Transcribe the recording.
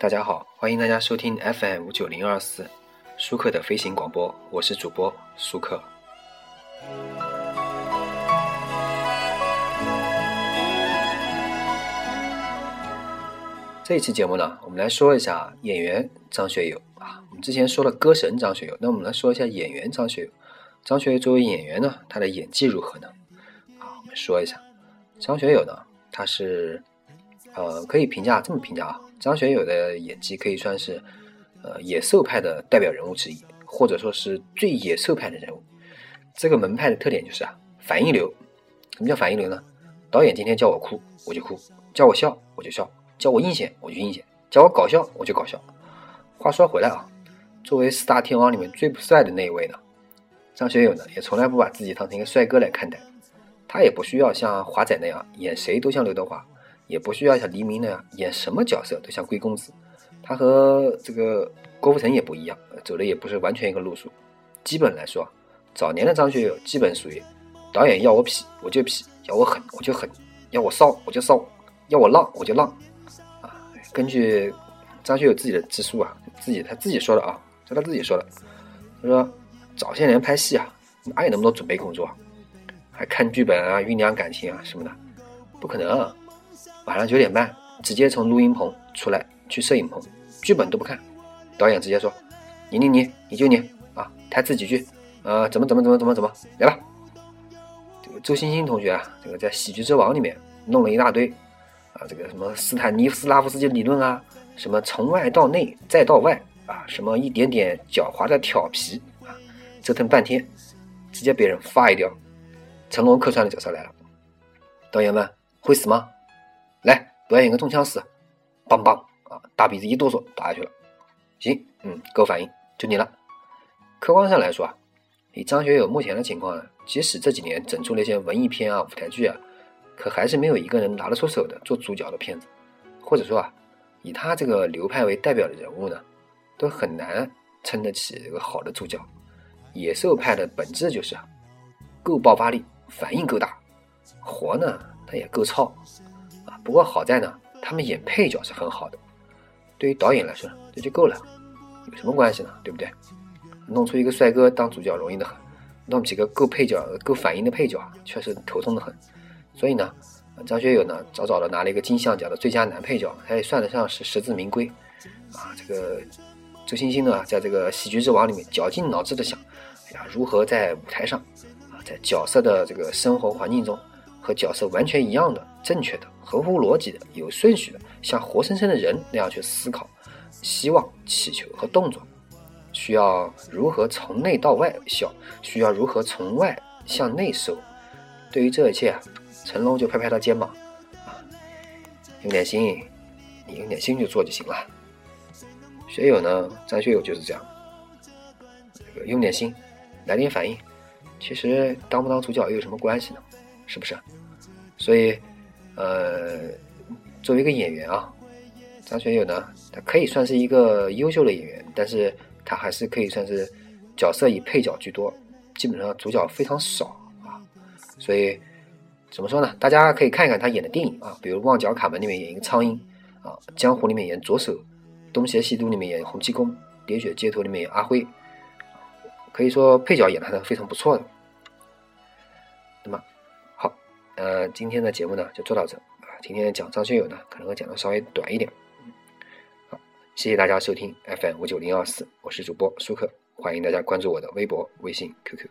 大家好，欢迎大家收听 FM 五九零二四舒克的飞行广播，我是主播舒克。这一期节目呢，我们来说一下演员张学友啊。我们之前说了歌神张学友，那我们来说一下演员张学友。张学友作为演员呢，他的演技如何呢？啊，我们说一下张学友呢，他是呃，可以评价这么评价啊。张学友的演技可以算是，呃，野兽派的代表人物之一，或者说是最野兽派的人物。这个门派的特点就是啊，反应流。什么叫反应流呢？导演今天叫我哭，我就哭；叫我笑，我就笑；叫我阴险，我就阴险；叫我搞笑，我就搞笑。话说回来啊，作为四大天王里面最不帅的那一位呢，张学友呢，也从来不把自己当成一个帅哥来看待。他也不需要像华仔那样演谁都像刘德华。也不需要像黎明那样演什么角色都像贵公子，他和这个郭富城也不一样，走的也不是完全一个路数。基本来说，早年的张学友基本属于导演要我痞我就痞，要我狠我就狠，要我骚我就骚，要我浪我就浪。啊，根据张学友自己的自述啊，自己他自己说的啊，是他自己说的。他说早些年拍戏啊，哪有那么多准备工作，还看剧本啊、酝酿感情啊什么的，不可能。晚上九点半，直接从录音棚出来去摄影棚，剧本都不看，导演直接说：“你你你你就你啊，台词几句，呃，怎么怎么怎么怎么怎么来吧。”这个周星星同学啊，这个在《喜剧之王》里面弄了一大堆啊，这个什么斯坦尼斯拉夫斯基理论啊，什么从外到内再到外啊，什么一点点狡猾的调皮啊，折腾半天，直接被人发一掉。成龙客串的角色来了，导演问：“会死吗？”来表演个中枪死，梆梆啊！大鼻子一哆嗦，倒下去了。行，嗯，够反应，就你了。客观上来说啊，以张学友目前的情况，即使这几年整出那些文艺片啊、舞台剧啊，可还是没有一个人拿得出手的做主角的片子。或者说啊，以他这个流派为代表的人物呢，都很难撑得起一个好的主角。野兽派的本质就是啊，够爆发力，反应够大，活呢，他也够糙。啊不过好在呢，他们演配角是很好的。对于导演来说，这就够了，有什么关系呢？对不对？弄出一个帅哥当主角容易的很，弄几个够配角、够反应的配角，确实头痛的很。所以呢，张学友呢，早早的拿了一个金像奖的最佳男配角，他也算得上是实至名归。啊，这个周星星呢，在这个《喜剧之王》里面绞尽脑汁的想，哎呀，如何在舞台上啊，在角色的这个生活环境中。和角色完全一样的、正确的、合乎逻辑的、有顺序的，像活生生的人那样去思考、希望、祈求和动作，需要如何从内到外笑，需要如何从外向内收。对于这一切啊，成龙就拍拍他肩膀，啊，用点心，你用点心就做就行了。学友呢，张学友就是这样，用点心，来点反应，其实当不当主角又有什么关系呢？是不是？所以，呃，作为一个演员啊，张学友呢，他可以算是一个优秀的演员，但是他还是可以算是角色以配角居多，基本上主角非常少啊。所以怎么说呢？大家可以看一看他演的电影啊，比如《旺角卡门》里面演一个苍蝇啊，《江湖》里面演左手，《东邪西毒》里面演洪七公，《喋血街头》里面演阿辉，可以说配角演的还是非常不错的。呃，今天的节目呢就做到这啊。今天讲张学友呢，可能会讲的稍微短一点。好，谢谢大家收听 FM 五九零二四，我是主播舒克，欢迎大家关注我的微博、微信、QQ。